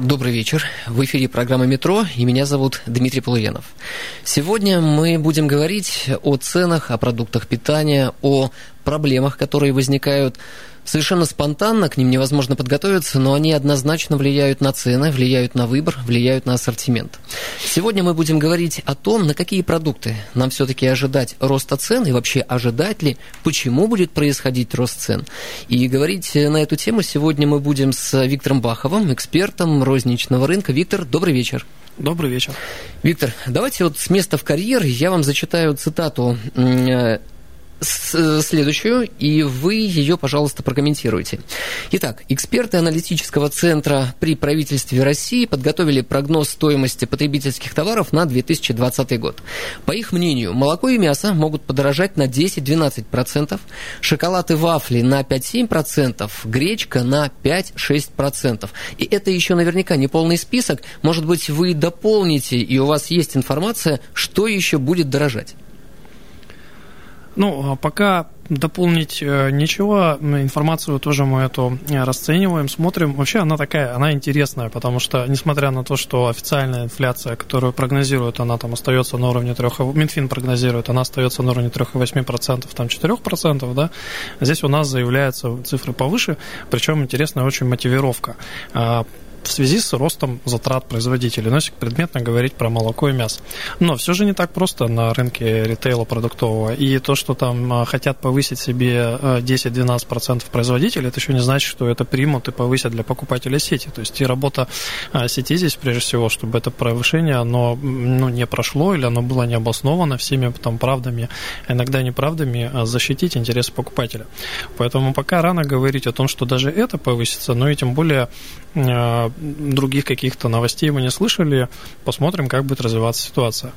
Добрый вечер. В эфире программа «Метро», и меня зовут Дмитрий Полуянов. Сегодня мы будем говорить о ценах, о продуктах питания, о проблемах, которые возникают совершенно спонтанно, к ним невозможно подготовиться, но они однозначно влияют на цены, влияют на выбор, влияют на ассортимент. Сегодня мы будем говорить о том, на какие продукты нам все-таки ожидать роста цен и вообще ожидать ли, почему будет происходить рост цен. И говорить на эту тему сегодня мы будем с Виктором Баховым, экспертом розничного рынка. Виктор, добрый вечер. Добрый вечер. Виктор, давайте вот с места в карьер я вам зачитаю цитату следующую, и вы ее, пожалуйста, прокомментируйте. Итак, эксперты аналитического центра при правительстве России подготовили прогноз стоимости потребительских товаров на 2020 год. По их мнению, молоко и мясо могут подорожать на 10-12%, шоколад и вафли на 5-7%, гречка на 5-6%. И это еще наверняка не полный список. Может быть, вы дополните, и у вас есть информация, что еще будет дорожать. Ну, а пока дополнить э, ничего, информацию тоже мы эту э, расцениваем, смотрим. Вообще она такая, она интересная, потому что, несмотря на то, что официальная инфляция, которую прогнозируют, она там остается на уровне 3, Минфин прогнозирует, она остается на уровне 3,8%, там 4%, да, здесь у нас заявляются цифры повыше, причем интересная очень мотивировка а, в связи с ростом затрат производителей, но если предметно говорить про молоко и мясо. Но все же не так просто на рынке ритейла продуктового. И то, что там а, хотят повысить себе 10-12% а, производителей, это еще не значит, что это примут и повысят для покупателя сети. То есть и работа а, сети здесь, прежде всего, чтобы это повышение, оно ну, не прошло или оно было не обосновано всеми там правдами, иногда неправдами, защитить интересы покупателя. Поэтому пока рано говорить о том, что даже это повысится, но и тем более других каких-то новостей мы не слышали. Посмотрим, как будет развиваться ситуация.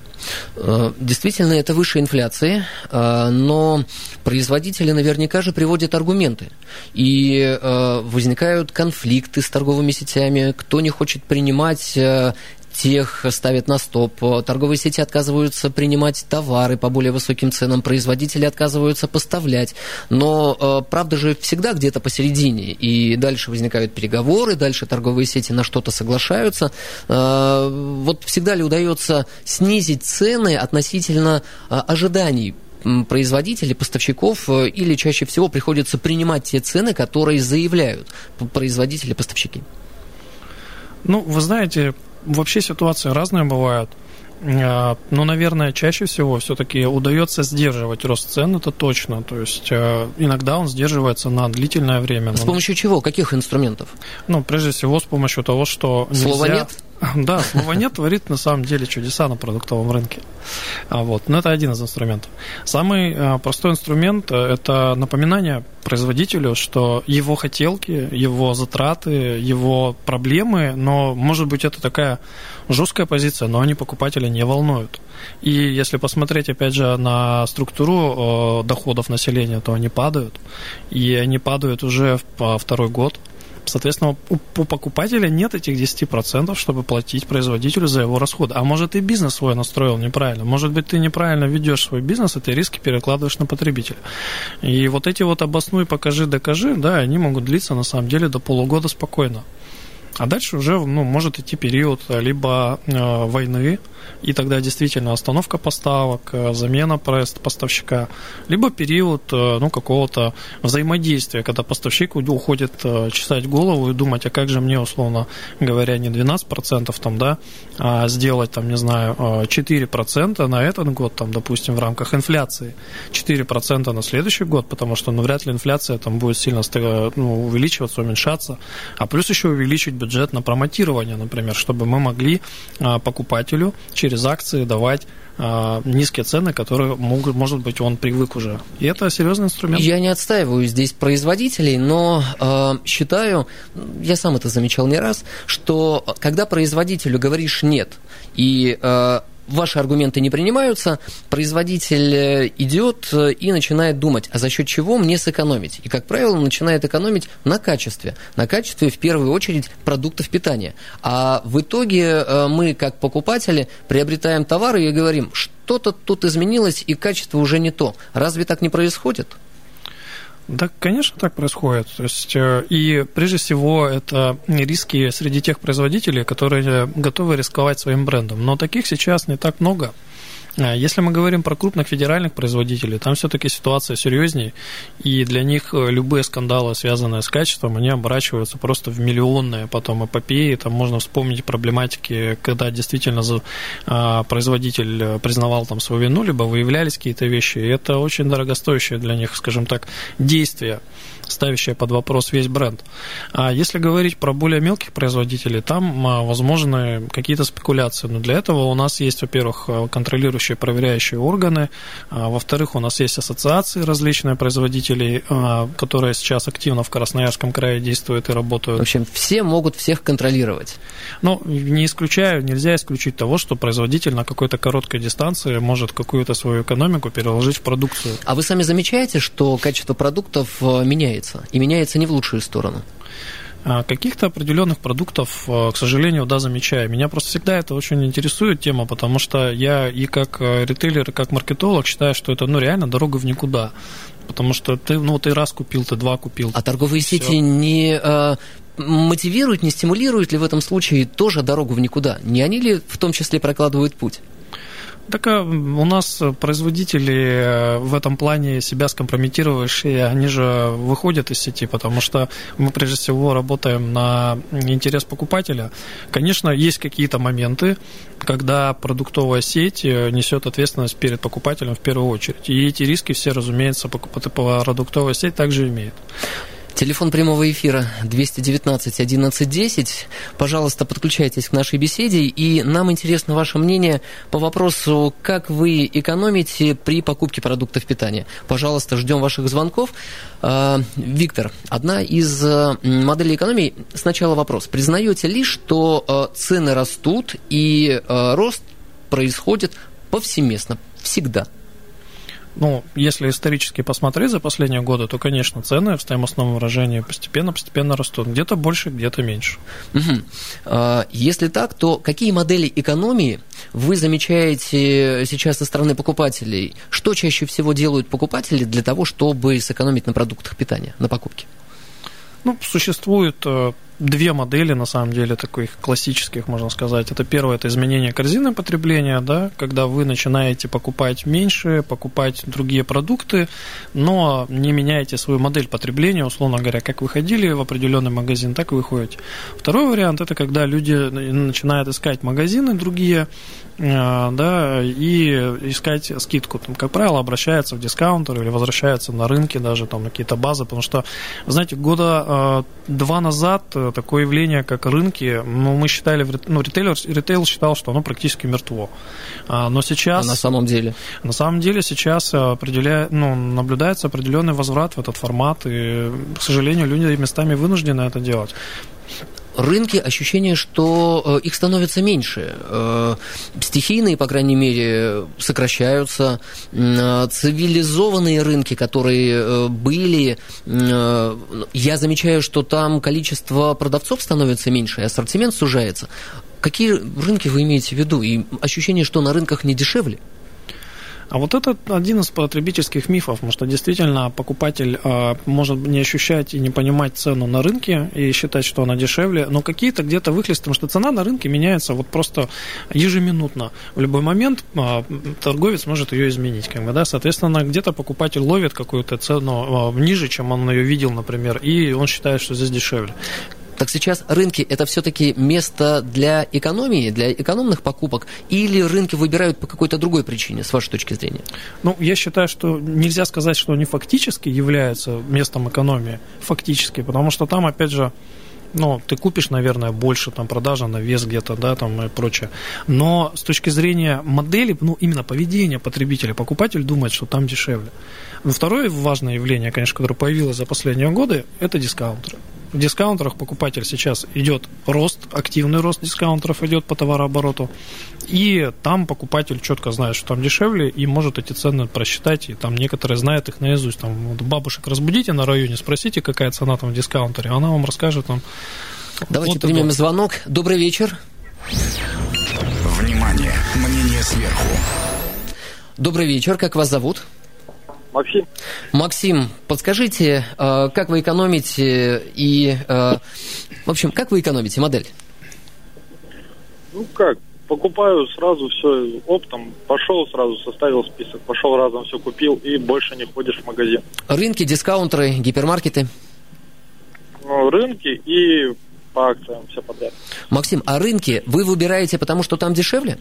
Э, действительно, это выше инфляции, э, но производители наверняка же приводят аргументы. И э, возникают конфликты с торговыми сетями, кто не хочет принимать тех ставят на стоп, торговые сети отказываются принимать товары по более высоким ценам, производители отказываются поставлять. Но э, правда же всегда где-то посередине, и дальше возникают переговоры, дальше торговые сети на что-то соглашаются. Э, вот всегда ли удается снизить цены относительно э, ожиданий производителей, поставщиков, или чаще всего приходится принимать те цены, которые заявляют производители, поставщики? Ну, вы знаете, вообще ситуации разные бывают. А, но, наверное, чаще всего все-таки удается сдерживать рост цен, это точно. То есть э, иногда он сдерживается на длительное время. С помощью чего? Каких инструментов? Ну, прежде всего, с помощью того, что Слова нельзя... нет? Да, слова нет творит на самом деле чудеса на продуктовом рынке. А вот. Но это один из инструментов. Самый э, простой инструмент – это напоминание производителю, что его хотелки, его затраты, его проблемы, но, может быть, это такая жесткая позиция, но они покупателя не волнуют. И если посмотреть, опять же, на структуру э, доходов населения, то они падают. И они падают уже по второй год. Соответственно, у, у покупателя нет этих 10%, чтобы платить производителю за его расходы. А может и бизнес свой настроил неправильно. Может быть, ты неправильно ведешь свой бизнес, и ты риски перекладываешь на потребителя. И вот эти вот обоснуй, покажи, докажи, да, они могут длиться на самом деле до полугода спокойно. А дальше уже ну, может идти период либо э, войны, и тогда действительно остановка поставок, э, замена поставщика, либо период э, ну, какого-то взаимодействия, когда поставщик уходит э, чесать голову и думать, а как же мне, условно говоря, не 12% там, да, а сделать, там, не знаю, 4% на этот год, там, допустим, в рамках инфляции, 4% на следующий год, потому что, ну, вряд ли инфляция там будет сильно ну, увеличиваться, уменьшаться, а плюс еще увеличить бюджет на промотирование, например, чтобы мы могли покупателю через акции давать а, низкие цены, которые могут, может быть, он привык уже. И это серьезный инструмент. Я не отстаиваю здесь производителей, но э, считаю, я сам это замечал не раз, что когда производителю говоришь нет, и э, ваши аргументы не принимаются, производитель э, идет э, и начинает думать, а за счет чего мне сэкономить? И, как правило, начинает экономить на качестве. На качестве, в первую очередь, продуктов питания. А в итоге э, мы, как покупатели, приобретаем товары и говорим, что-то тут изменилось, и качество уже не то. Разве так не происходит? Да, конечно, так происходит. То есть, э, и прежде всего это риски среди тех производителей, которые готовы рисковать своим брендом. Но таких сейчас не так много. А если мы говорим про крупных федеральных производителей, там все-таки ситуация серьезнее, и для них э, любые скандалы, связанные с качеством, они оборачиваются просто в миллионные потом эпопеи. Там можно вспомнить проблематики, когда действительно а, производитель признавал там свою вину, либо выявлялись какие-то вещи, и это очень дорогостоящее для них, скажем так, действие ставящая под вопрос весь бренд. А если говорить про более мелких производителей, там а, возможны какие-то спекуляции. Но для этого у нас есть, во-первых, контролирующие, проверяющие органы, а, во-вторых, у нас есть ассоциации различные производителей, а, которые сейчас активно в Красноярском крае действуют и работают. В общем, все могут всех контролировать. Ну, не исключаю, нельзя исключить того, что производитель на какой-то короткой дистанции может какую-то свою экономику переложить в продукцию. А вы сами замечаете, что качество продуктов э, меняется. И меняется не в лучшую сторону. А, каких-то определенных продуктов, э, к сожалению, да, замечаю. Меня просто всегда это очень интересует тема, потому что я и как э, ритейлер, и как маркетолог считаю, что это ну, реально дорога в никуда. Потому что ты, ну, ты раз купил, ты два купил. А торговые все. сети не э, мотивируют, не стимулируют ли в этом случае тоже дорогу в никуда? Не они ли в том числе прокладывают путь? Так а, у нас производители э, в этом плане себя скомпрометировавшие, они же выходят из сети, потому что мы прежде всего работаем на интерес покупателя. Конечно, есть какие-то моменты, когда продуктовая сеть э, несет ответственность перед покупателем в первую очередь. И эти риски все, разумеется, продуктовая сеть также имеет. Телефон прямого эфира 219 1110. Пожалуйста, подключайтесь к нашей беседе. И нам интересно ваше мнение по вопросу, как вы экономите при покупке продуктов питания. Пожалуйста, ждем ваших звонков. А, Виктор, одна из э, моделей экономии. Сначала вопрос. Признаете ли, что э, цены растут и э, рост происходит повсеместно, всегда? Ну, если исторически посмотреть за последние годы, то, конечно, цены в стоимостном выражении постепенно-постепенно растут. Где-то больше, где-то меньше. Угу. Если так, то какие модели экономии вы замечаете сейчас со стороны покупателей? Что чаще всего делают покупатели для того, чтобы сэкономить на продуктах питания, на покупке? Ну, существует э, две модели, на самом деле, таких классических, можно сказать. Это первое, это изменение корзины потребления, да, когда вы начинаете покупать меньше, покупать другие продукты, но не меняете свою модель потребления, условно говоря, как вы ходили в определенный магазин, так и вы ходите. Второй вариант, это когда люди начинают искать магазины другие, э, да, и искать скидку. Там, как правило, обращаются в дискаунтер или возвращаются на рынки даже, там, на какие-то базы, потому что, знаете, года э, два назад такое явление, как рынки, ну, мы считали, ну, ритейлер, ритейл считал, что оно практически мертво. А, но сейчас... А на самом деле? На самом деле сейчас определя... ну, наблюдается определенный возврат в этот формат, и, к сожалению, люди местами вынуждены это делать рынки ощущение, что э, их становится меньше. Э, стихийные, по крайней мере, сокращаются. Э, цивилизованные рынки, которые были, я замечаю, что там количество продавцов становится меньше, и ассортимент сужается. Какие рынки вы имеете в виду? И ощущение, что на рынках не дешевле? А вот это один из потребительских мифов, потому что действительно покупатель э, может не ощущать и не понимать цену на рынке и считать, что она дешевле, но какие-то где-то выхлесты, потому что цена на рынке меняется вот просто ежеминутно. В любой момент э, торговец может ее изменить, как бы, да, соответственно, где-то покупатель ловит какую-то цену э, ниже, чем он ее видел, например, и он считает, что здесь дешевле. Так сейчас рынки это все-таки место для экономии, для экономных покупок, или рынки выбирают по какой-то другой причине, с вашей точки зрения? Ну, я считаю, что нельзя сказать, что они фактически являются местом экономии, фактически, потому что там, опять же, ну, ты купишь, наверное, больше там продажа на вес где-то, да, там и прочее. Но с точки зрения модели, ну, именно поведения потребителя, покупатель думает, что там дешевле. Но второе важное явление, конечно, которое появилось за последние годы, это дискаунтеры. В дискаунтерах покупатель сейчас идет рост, активный рост дискаунтеров идет по товарообороту, и там покупатель четко знает, что там дешевле, и может эти цены просчитать, и там некоторые знают их наизусть. Там, вот бабушек разбудите на районе, спросите, какая цена там в дискаунтере, она вам расскажет там. Давайте вот примем звонок. Добрый вечер. Внимание, мнение сверху. Добрый вечер, как вас зовут? Максим. Максим, подскажите, э, как вы экономите и, э, в общем, как вы экономите модель? Ну как, покупаю сразу все оптом, пошел сразу, составил список, пошел разом все купил и больше не ходишь в магазин. Рынки, дискаунтеры, гипермаркеты? Ну, рынки и по акциям все подряд. Максим, а рынки вы выбираете потому, что там дешевле?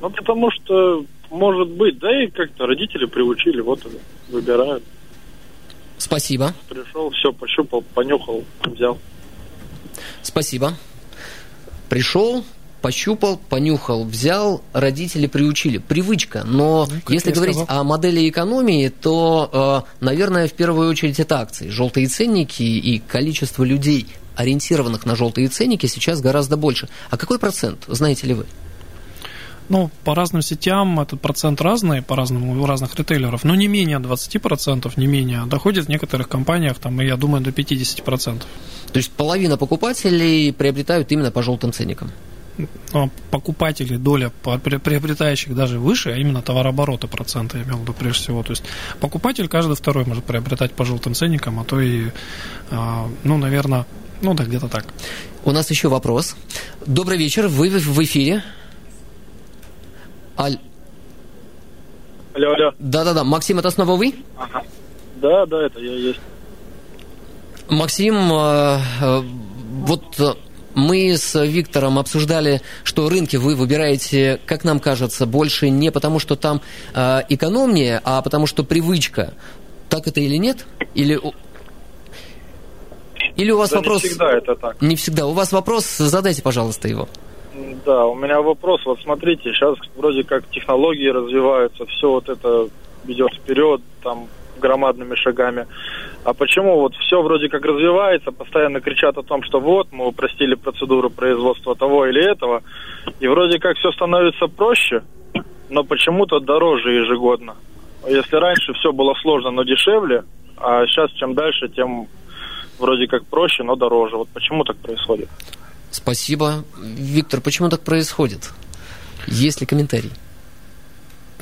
Ну, потому что может быть, да и как-то родители приучили, вот выбирают. Спасибо. Пришел, все, пощупал, понюхал, взял. Спасибо. Пришел, пощупал, понюхал, взял, родители приучили. Привычка. Но ну, если говорить сказал. о модели экономии, то, э, наверное, в первую очередь это акции. Желтые ценники и количество людей, ориентированных на желтые ценники, сейчас гораздо больше. А какой процент, знаете ли вы? Ну, по разным сетям этот процент разный, по разному у разных ритейлеров, но не менее 20%, не менее. Доходит в некоторых компаниях, там, я думаю, до 50%. То есть половина покупателей приобретают именно по желтым ценникам? Ну, покупатели, доля приобретающих даже выше, а именно товарообороты процента, я имел в виду прежде всего. То есть покупатель каждый второй может приобретать по желтым ценникам, а то и, а, ну, наверное, ну да, где-то так. У нас еще вопрос. Добрый вечер, вы в эфире. Аль... Алло, алло. Да-да-да. Максим, это снова вы? Ага. Да, да, это я есть. Максим, э, э, вот э, мы с Виктором обсуждали, что рынки вы выбираете, как нам кажется, больше не потому, что там экономнее, а потому что привычка. Так это или нет? Или или у вас да вопрос... Не всегда это так. Не всегда. У вас вопрос, задайте, пожалуйста, его. Да, у меня вопрос. Вот смотрите, сейчас вроде как технологии развиваются, все вот это идет вперед, там громадными шагами. А почему вот все вроде как развивается, постоянно кричат о том, что вот, мы упростили процедуру производства того или этого, и вроде как все становится проще, но почему-то дороже ежегодно. Если раньше все было сложно, но дешевле, а сейчас чем дальше, тем вроде как проще, но дороже. Вот почему так происходит? Спасибо. Виктор, почему так происходит? Есть ли комментарий?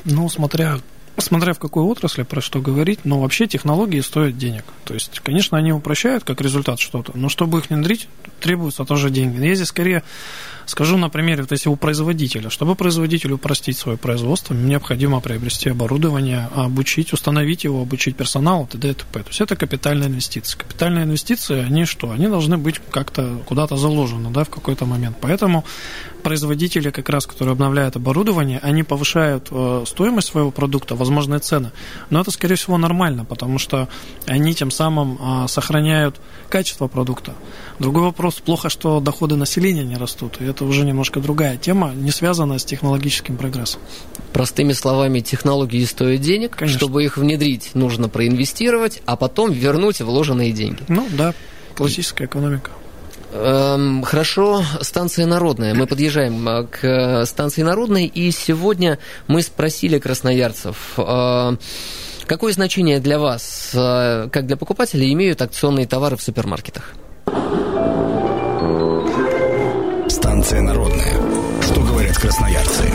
Ну, смотря смотря в какой отрасли, про что говорить, но вообще технологии стоят денег. То есть, конечно, они упрощают как результат что-то, но чтобы их внедрить, требуются тоже деньги. Я здесь скорее скажу на примере, вот если у производителя, чтобы производителю упростить свое производство, необходимо приобрести оборудование, обучить, установить его, обучить персонал, т.д. и т.п. То есть это капитальная инвестиция. Капитальные инвестиции, они что? Они должны быть как-то куда-то заложены, да, в какой-то момент. Поэтому производители, как раз, которые обновляют оборудование, они повышают э, стоимость своего продукта, возможные цены. Но это, скорее всего, нормально, потому что они тем самым э, сохраняют качество продукта. Другой вопрос, плохо, что доходы населения не растут. И это уже немножко другая тема, не связанная с технологическим прогрессом. Простыми словами, технологии стоят денег. Конечно. Чтобы их внедрить, нужно проинвестировать, а потом вернуть вложенные деньги. Ну да, классическая экономика. Эм, хорошо, станция Народная. Мы подъезжаем э, к станции Народной, и сегодня мы спросили красноярцев, э, какое значение для вас, э, как для покупателей, имеют акционные товары в супермаркетах? Станция Народная. Что говорят красноярцы?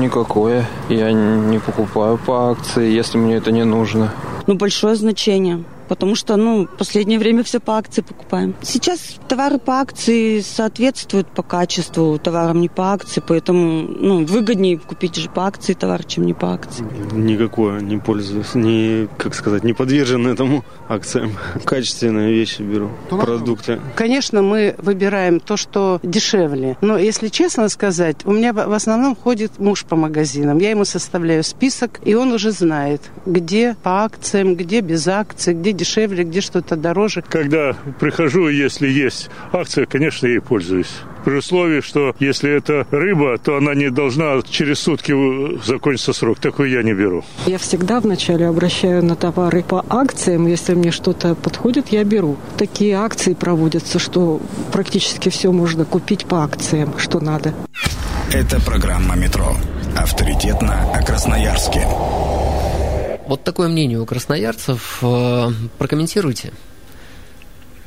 Никакое. Я не покупаю по акции, если мне это не нужно. Ну, большое значение потому что, ну, в последнее время все по акции покупаем. Сейчас товары по акции соответствуют по качеству товарам не по акции, поэтому, ну, выгоднее купить же по акции товар, чем не по акции. Никакое не пользуюсь, не, как сказать, не подвержен этому акциям. Качественные вещи беру, продукты. Конечно, мы выбираем то, что дешевле, но, если честно сказать, у меня в основном ходит муж по магазинам. Я ему составляю список, и он уже знает, где по акциям, где без акций, где дешевле, где что-то дороже. Когда прихожу, если есть акция, конечно, ей пользуюсь. при условии, что если это рыба, то она не должна через сутки закончиться срок. Такой я не беру. Я всегда вначале обращаю на товары по акциям. Если мне что-то подходит, я беру. Такие акции проводятся, что практически все можно купить по акциям, что надо. Это программа «Метро». Авторитетно о Красноярске. Вот такое мнение у красноярцев. Э, прокомментируйте.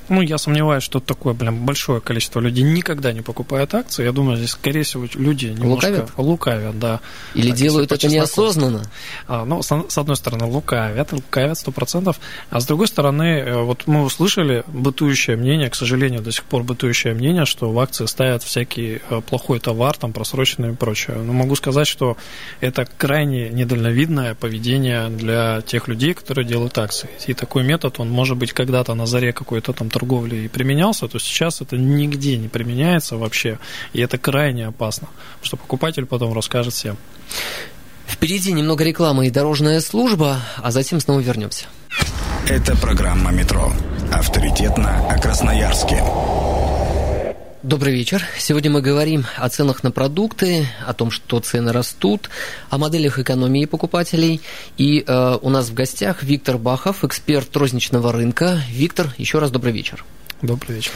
Ну, я сомневаюсь, что такое, блин, большое количество людей никогда не покупают акции. Я думаю, здесь, скорее всего, люди немножко лукавят, лукавят да. Или так, делают это неосознанно. А, ну, с, с одной стороны, лукавят, лукавят сто процентов, а с другой стороны, э, вот мы услышали бытующее мнение, к сожалению, до сих пор бытующее мнение, что в акции ставят всякий э, плохой товар, там, просроченный и прочее. Но могу сказать, что это крайне недальновидное поведение для тех людей, которые делают акции. И такой метод, он может быть когда-то на заре какой-то там торговли и применялся, то сейчас это нигде не применяется вообще, и это крайне опасно, что покупатель потом расскажет всем. Впереди немного рекламы и дорожная служба, а затем снова вернемся. Это программа «Метро». Авторитетно о Красноярске. Добрый вечер. Сегодня мы говорим о ценах на продукты, о том, что цены растут, о моделях экономии покупателей. И э, у нас в гостях Виктор Бахов, эксперт розничного рынка. Виктор, еще раз добрый вечер. Добрый вечер.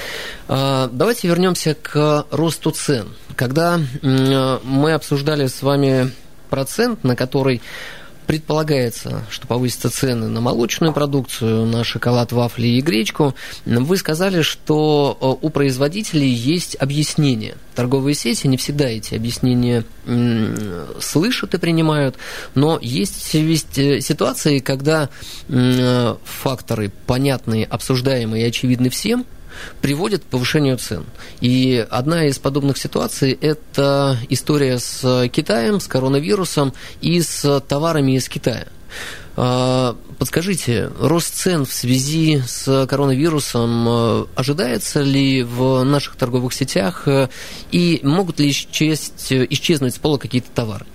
Э, давайте вернемся к росту цен. Когда э, мы обсуждали с вами процент, на который предполагается, что повысятся цены на молочную продукцию, на шоколад, вафли и гречку. Вы сказали, что э, у производителей есть объяснение. Торговые сети не всегда эти объяснения слышат и принимают, но есть, есть э, ситуации, когда э, факторы понятные, обсуждаемые и очевидны всем – приводит к повышению цен. И одна из подобных ситуаций – это история с Китаем, с коронавирусом и с товарами из Китая. А, подскажите, рост цен в связи с коронавирусом э, ожидается ли в наших торговых сетях э, и могут ли исчезнуть, исчезнуть с пола какие-то товары?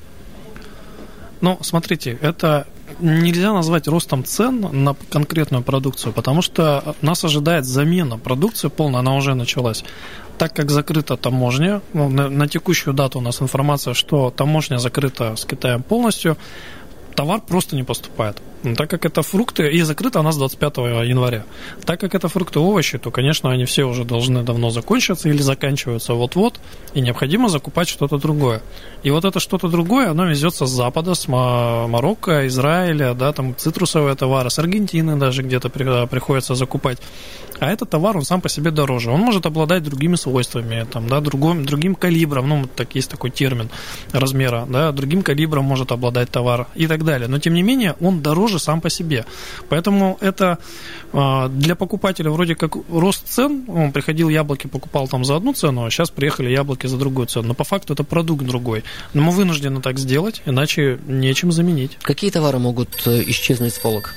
Ну, смотрите, это нельзя назвать ростом цен на конкретную продукцию, потому что нас ожидает замена продукции полная, она уже началась. Так как закрыта таможня, ну, на, на текущую дату у нас информация, что таможня закрыта с Китаем полностью, товар просто не поступает. Но так как это фрукты, и закрыто она с 25 января. Так как это фрукты и овощи, то, конечно, они все уже должны давно закончиться или заканчиваются вот-вот, и необходимо закупать что-то другое. И вот это что-то другое, оно везется с Запада, с Марокко, Израиля, да, там цитрусовые товары, с Аргентины даже где-то приходится закупать. А этот товар, он сам по себе дороже. Он может обладать другими свойствами, там, да, другим, другим калибром, ну, так, есть такой термин размера, да, другим калибром может обладать товар и так далее. Но, тем не менее, он дороже сам по себе. Поэтому это а, для покупателя вроде как рост цен. Он приходил яблоки, покупал там за одну цену, а сейчас приехали яблоки за другую цену. Но по факту это продукт другой. Но мы вынуждены так сделать, иначе нечем заменить. Какие товары могут э, исчезнуть с полок?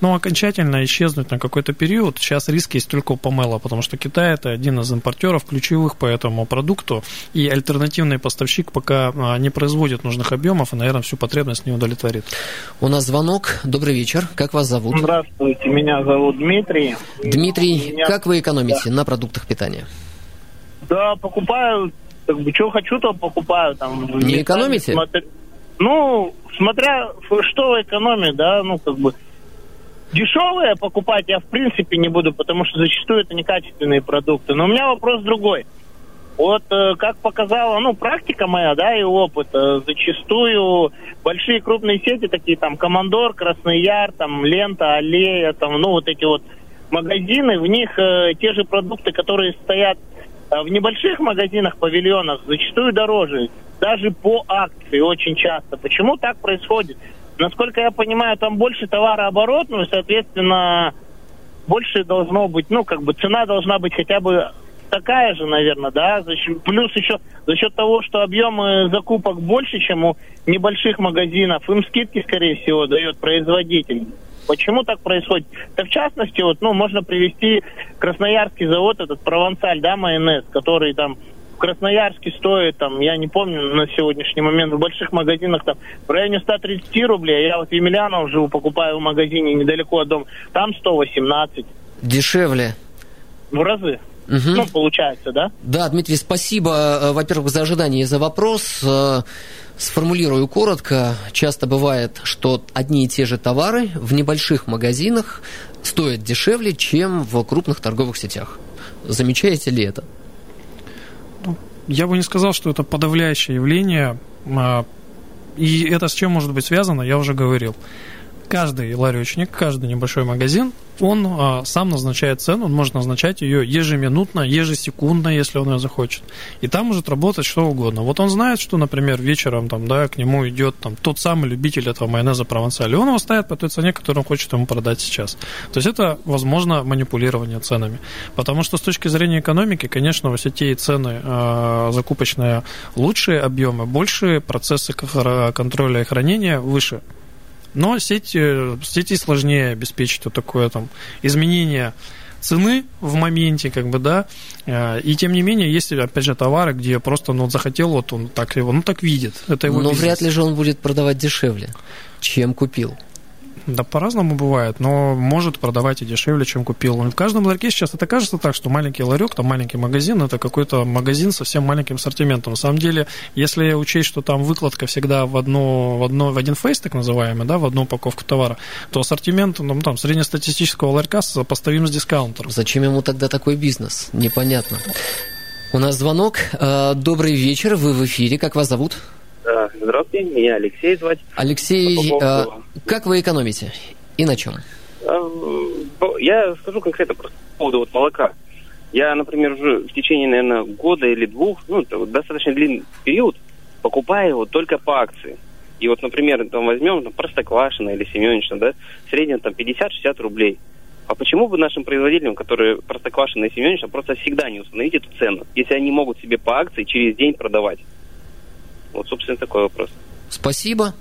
Но окончательно исчезнуть на какой-то период. Сейчас риски есть только у Помела, потому что Китай это один из импортеров ключевых по этому продукту, и альтернативный поставщик пока а, не производит нужных объемов и, наверное, всю потребность не удовлетворит. У нас звонок. Добрый вечер. Как вас зовут? Здравствуйте, меня зовут Дмитрий. Дмитрий, меня... как вы экономите да. на продуктах питания? Да, покупаю, как бы, что хочу, то покупаю. Там, не экономите? Смотр... Ну, смотря что в экономии, да, ну, как бы, Дешевые покупать я в принципе не буду, потому что зачастую это некачественные продукты. Но у меня вопрос другой. Вот э, как показала, ну, практика моя, да, и опыт, э, зачастую большие крупные сети, такие там Командор, Красный Яр, там Лента, Аллея, там, ну, вот эти вот магазины, в них э, те же продукты, которые стоят э, в небольших магазинах, павильонах, зачастую дороже, даже по акции очень часто. Почему так происходит? Насколько я понимаю, там больше товарооборот, ну соответственно, больше должно быть, ну, как бы цена должна быть хотя бы такая же, наверное, да, плюс еще за счет того, что объемы закупок больше, чем у небольших магазинов, им скидки, скорее всего, дает производитель. Почему так происходит? Да в частности, вот, ну, можно привести Красноярский завод, этот Провансаль, да, майонез, который там в Красноярске стоит, там, я не помню на сегодняшний момент, в больших магазинах там в районе 130 рублей. Я вот в Емельянов живу, покупаю в магазине недалеко от дома. Там 118. Дешевле? В разы. Угу. Ну, получается, да? Да, Дмитрий, спасибо, э, во-первых, за ожидание и за вопрос. Э, сформулирую коротко. Часто бывает, что одни и те же товары в небольших магазинах стоят дешевле, чем в крупных торговых сетях. Замечаете ли это? Я бы не сказал, что это подавляющее явление. А, и это с чем может быть связано, я уже говорил каждый ларечник, каждый небольшой магазин, он а, сам назначает цену, он может назначать ее ежеминутно, ежесекундно, если он ее захочет. И там может работать что угодно. Вот он знает, что, например, вечером там, да, к нему идет там, тот самый любитель этого майонеза провансаль, и он его ставит по той цене, которую он хочет ему продать сейчас. То есть это, возможно, манипулирование ценами. Потому что с точки зрения экономики, конечно, у сетей цены э, закупочные лучшие объемы, большие процессы контроля и хранения выше. Но сеть, э, сети сложнее обеспечить вот такое там изменение цены в моменте, как бы, да, э, и тем не менее, есть, опять же, товары, где просто, ну, захотел, вот он так его, ну, так видит, это его Но бизнес. вряд ли же он будет продавать дешевле, чем купил. Да по-разному бывает, но может продавать и дешевле, чем купил. В каждом ларьке сейчас это кажется так, что маленький ларек, там маленький магазин, это какой-то магазин со всем маленьким ассортиментом. На самом деле, если учесть, что там выкладка всегда в, одно, в, одно, в один фейс, так называемый, да, в одну упаковку товара, то ассортимент ну, там, среднестатистического ларька сопоставим с дискаунтером. Зачем ему тогда такой бизнес? Непонятно. У нас звонок. Э, добрый вечер, вы в эфире. Как вас зовут? Здравствуйте, меня Алексей звать. Алексей, а, как вы экономите и на чем? А, я скажу конкретно просто по поводу вот молока. Я, например, уже в течение, наверное, года или двух, ну, достаточно длинный период, покупаю его только по акции. И вот, например, там возьмем там, Простоквашино или Семенишна, да, в среднем там 50-60 рублей. А почему бы нашим производителям, которые Простоквашино и Семенишна, просто всегда не установить эту цену, если они могут себе по акции через день продавать? Вот, собственно, такой вопрос. Спасибо.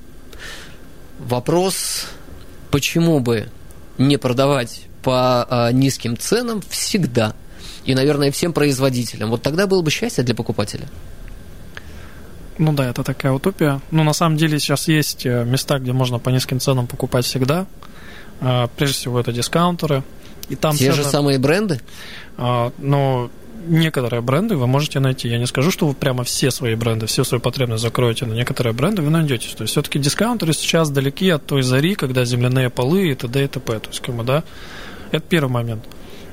Вопрос, почему бы не продавать по а, низким ценам всегда? И, наверное, всем производителям. Вот тогда было бы счастье для покупателя. Ну да, это такая утопия. Но на самом деле сейчас есть э, места, где можно по низким ценам покупать всегда. А, прежде всего, это дискаунтеры. И там Те цены... же самые бренды? А, но некоторые бренды вы можете найти. Я не скажу, что вы прямо все свои бренды, все свои потребности закроете, но некоторые бренды вы найдете. То есть все-таки дискаунтеры сейчас далеки от той зари, когда земляные полы и т.д. и т.п. То есть, как бы, да, это первый момент.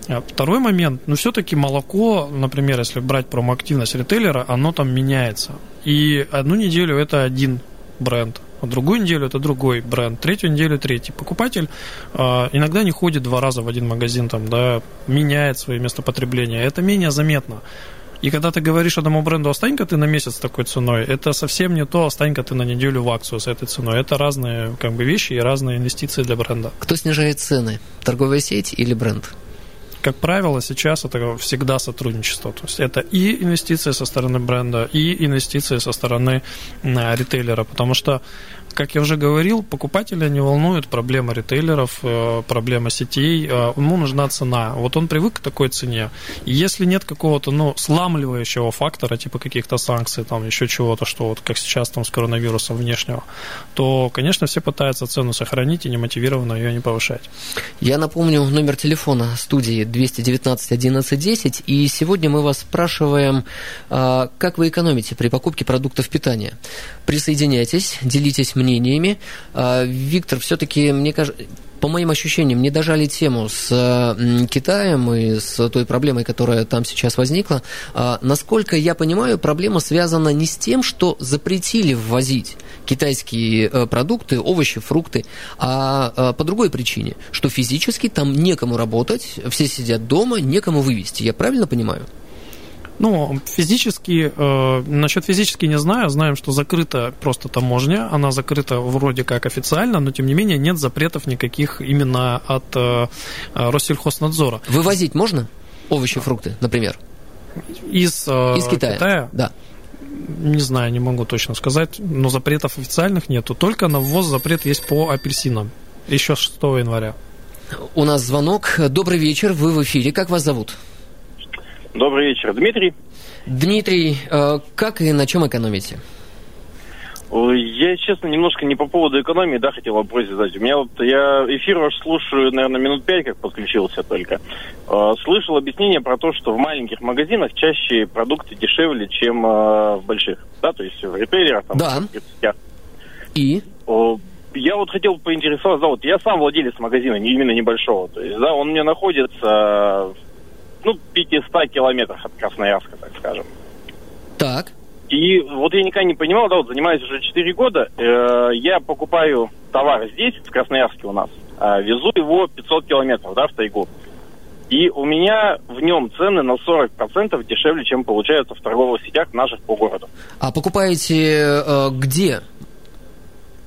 А второй момент, ну, все-таки молоко, например, если брать промоактивность ритейлера, оно там меняется. И одну неделю это один бренд, другую неделю это другой бренд, третью неделю третий. Покупатель э, иногда не ходит два раза в один магазин, там, да, меняет свои место потребления. Это менее заметно. И когда ты говоришь одному бренду, остань-ка ты на месяц с такой ценой, это совсем не то, остань-ка ты на неделю в акцию с этой ценой. Это разные как бы, вещи и разные инвестиции для бренда. Кто снижает цены? Торговая сеть или бренд? Как правило, сейчас это всегда сотрудничество. То есть это и инвестиции со стороны бренда, и инвестиции со стороны ритейлера, потому что как я уже говорил, покупателя не волнует проблема ритейлеров, э, проблема сетей. Э, ему нужна цена. Вот он привык к такой цене. И если нет какого-то ну, сламливающего фактора, типа каких-то санкций, там еще чего-то, что вот как сейчас там с коронавирусом внешнего, то, конечно, все пытаются цену сохранить и немотивированно ее не повышать. Я напомню номер телефона студии 219 11 10. И сегодня мы вас спрашиваем, э, как вы экономите при покупке продуктов питания. Присоединяйтесь, делитесь мнениями. А, Виктор, все-таки, мне кажется, по моим ощущениям, не дожали тему с Китаем и с той проблемой, которая там сейчас возникла. А, насколько я понимаю, проблема связана не с тем, что запретили ввозить китайские э, продукты, овощи, фрукты, а, а по другой причине, что физически там некому работать, все сидят дома, некому вывести. Я правильно понимаю? Ну, физически, э, насчет физически не знаю, знаем, что закрыта просто таможня, она закрыта вроде как официально, но тем не менее нет запретов никаких именно от э, Россельхознадзора. Вывозить можно овощи, фрукты, например? Из, э, Из Китая? Китая? Да. Не знаю, не могу точно сказать, но запретов официальных нету. Только на ввоз запрет есть по апельсинам. Еще 6 января. У нас звонок. Добрый вечер, вы в эфире. Как вас зовут? Добрый вечер, Дмитрий. Дмитрий, э, как и на чем экономите? Я, честно, немножко не по поводу экономии, да, хотел вопрос задать. У меня вот, я эфир ваш слушаю, наверное, минут пять, как подключился только. Э, слышал объяснение про то, что в маленьких магазинах чаще продукты дешевле, чем э, в больших, да, то есть в ритейлерах, там, да. в сетях. И? Э, я вот хотел поинтересоваться, да, вот я сам владелец магазина, не именно небольшого, то есть, да, он мне находится, ну, 500 километрах от Красноярска, так скажем. Так. И вот я никогда не понимал, да, вот занимаюсь уже 4 года, э, я покупаю товар здесь, в Красноярске у нас, э, везу его 500 километров, да, в тайгу. И у меня в нем цены на 40% дешевле, чем получается в торговых сетях наших по городу. А покупаете э, где?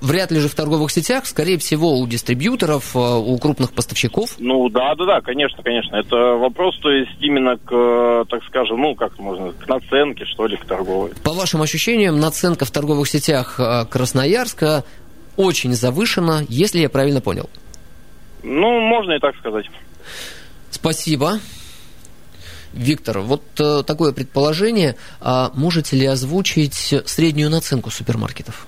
Вряд ли же в торговых сетях, скорее всего, у дистрибьюторов, э, у крупных поставщиков. Ну да, да, да, конечно, конечно. Это вопрос, то есть именно к, э, так скажем, ну как можно, к наценке, что ли, к торговой. По вашим ощущениям, наценка в торговых сетях э, Красноярска очень завышена, если я правильно понял. Ну, можно и так сказать. Спасибо. Виктор, вот э, такое предположение. А можете ли озвучить среднюю наценку супермаркетов?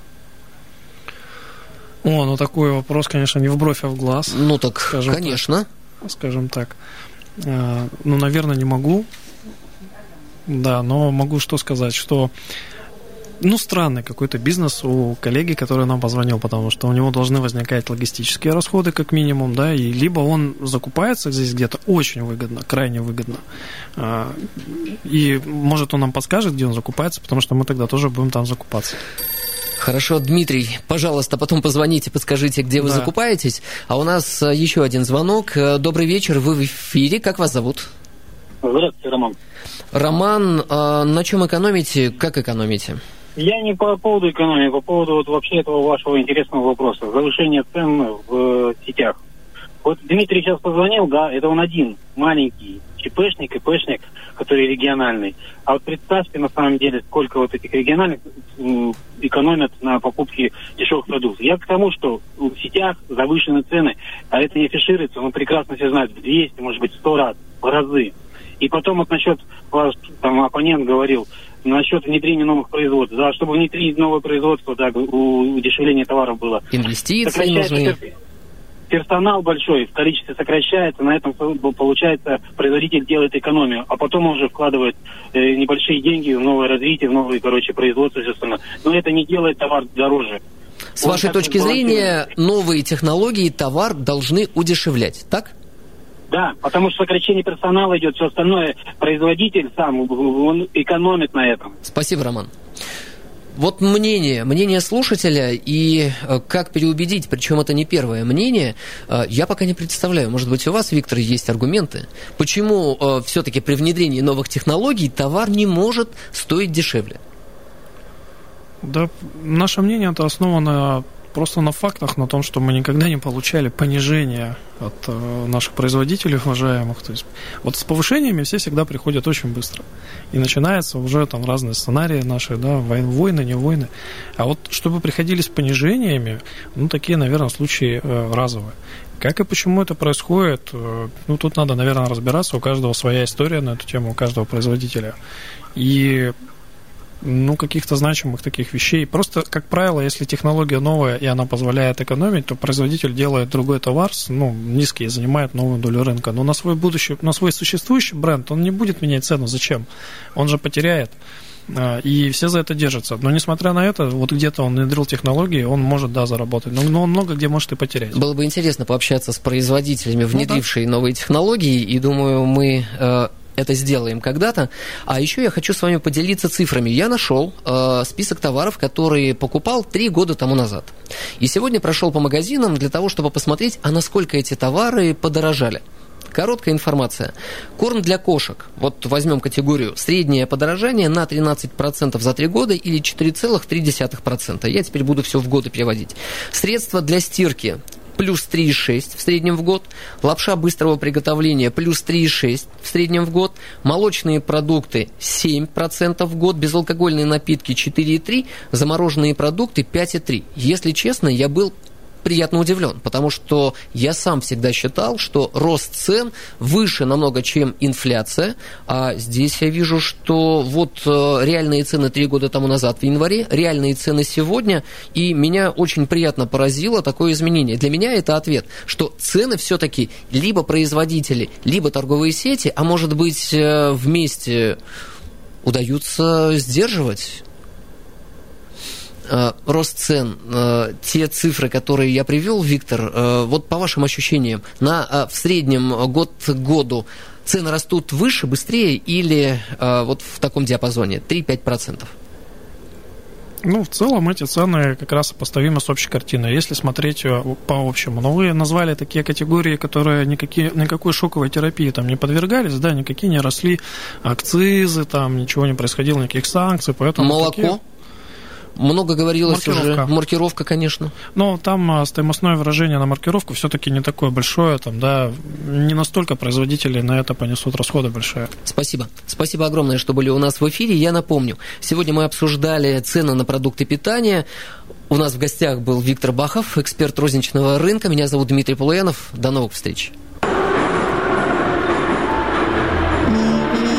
О, ну такой вопрос, конечно, не в бровь, а в глаз. Ну так, скажем конечно. Так, скажем так. А, ну, наверное, не могу. Да, но могу что сказать, что ну, странный какой-то бизнес у коллеги, который нам позвонил, потому что у него должны возникать логистические расходы, как минимум, да, и либо он закупается здесь где-то очень выгодно, крайне выгодно, а, и, может, он нам подскажет, где он закупается, потому что мы тогда тоже будем там закупаться. Хорошо, Дмитрий, пожалуйста, потом позвоните, подскажите, где вы да. закупаетесь. А у нас э, еще один звонок. Э, добрый вечер, вы в эфире. Как вас зовут? Здравствуйте, Роман. Роман, а на чем экономите? Как экономите? Я не по поводу экономии, по поводу вот вообще этого вашего интересного вопроса. Завышение цен в сетях. Вот Дмитрий сейчас позвонил, да, это он один, маленький ЧПшник, ИПшник, который региональный. А вот представьте, на самом деле, сколько вот этих региональных экономят на покупке дешевых продуктов. Я к тому, что в сетях завышены цены, а это не афишируется, но прекрасно все знают, в 200, может быть, 100 раз, в разы. И потом вот насчет, ваш там оппонент говорил, насчет внедрения новых производств. Да, чтобы внедрить новое производство, да, удешевление товаров было. Инвестиции нужны персонал большой в количестве сокращается, на этом получается производитель делает экономию, а потом он уже вкладывает э, небольшие деньги в новое развитие, в новые, короче, производства все остальное. Но это не делает товар дороже. С он вашей точки зрения, новые технологии товар должны удешевлять, так? Да, потому что сокращение персонала идет, все остальное производитель сам, он экономит на этом. Спасибо, Роман. Вот мнение, мнение слушателя и э, как переубедить, причем это не первое мнение, э, я пока не представляю. Может быть, у вас, Виктор, есть аргументы, почему э, все-таки при внедрении новых технологий товар не может стоить дешевле? Да, наше мнение это основано просто на фактах, на том, что мы никогда не получали понижения от э, наших производителей уважаемых. То есть вот с повышениями все всегда приходят очень быстро. И начинаются уже там разные сценарии наши, да, войны, не войны. А вот чтобы приходили с понижениями, ну, такие, наверное, случаи э, разовые. Как и почему это происходит, э, ну, тут надо, наверное, разбираться. У каждого своя история на эту тему, у каждого производителя. И ну, каких-то значимых таких вещей. Просто, как правило, если технология новая и она позволяет экономить, то производитель делает другой товар, ну, низкий, и занимает новую долю рынка. Но на свой будущий, на свой существующий бренд он не будет менять цену. Зачем? Он же потеряет. А, и все за это держатся. Но несмотря на это, вот где-то он внедрил технологии, он может, да, заработать. Но, но он много где может и потерять. Было бы интересно пообщаться с производителями, внедрившими ну, да. новые технологии. И думаю, мы э, это сделаем когда-то. А еще я хочу с вами поделиться цифрами. Я нашел э, список товаров, которые покупал три года тому назад. И сегодня прошел по магазинам для того, чтобы посмотреть, а насколько эти товары подорожали. Короткая информация. Корм для кошек. Вот возьмем категорию. Среднее подорожание на 13% за три года или 4,3%. Я теперь буду все в годы переводить. Средства для стирки плюс 3,6 в среднем в год, лапша быстрого приготовления плюс 3,6 в среднем в год, молочные продукты 7% в год, безалкогольные напитки 4,3, замороженные продукты 5,3. Если честно, я был приятно удивлен, потому что я сам всегда считал, что рост цен выше намного, чем инфляция, а здесь я вижу, что вот э, реальные цены три года тому назад в январе, реальные цены сегодня, и меня очень приятно поразило такое изменение. Для меня это ответ, что цены все-таки либо производители, либо торговые сети, а может быть э, вместе удаются сдерживать рост цен, э, те цифры, которые я привел, Виктор, э, вот по вашим ощущениям, на, в среднем год к году цены растут выше, быстрее или вот в таком диапазоне 3-5%? Ну, в целом эти цены как раз сопоставимы с общей картиной, если смотреть по общему. Но вы назвали такие категории, которые никакие, никакой шоковой терапии там не подвергались, да, никакие не росли акцизы, там ничего не происходило, никаких санкций, поэтому... Молоко? Такие... Много говорилось маркировка. уже. Маркировка, конечно. Но там а, стоимостное выражение на маркировку все-таки не такое большое, там, да, не настолько производители на это понесут расходы большие. Спасибо. Спасибо огромное, что были у нас в эфире. Я напомню, сегодня мы обсуждали цены на продукты питания. У нас в гостях был Виктор Бахов, эксперт розничного рынка. Меня зовут Дмитрий Полуянов. До новых встреч.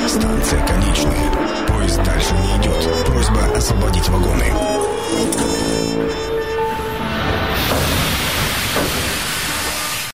Станция конечная. Поезд дальше не идет. Просьба освободить.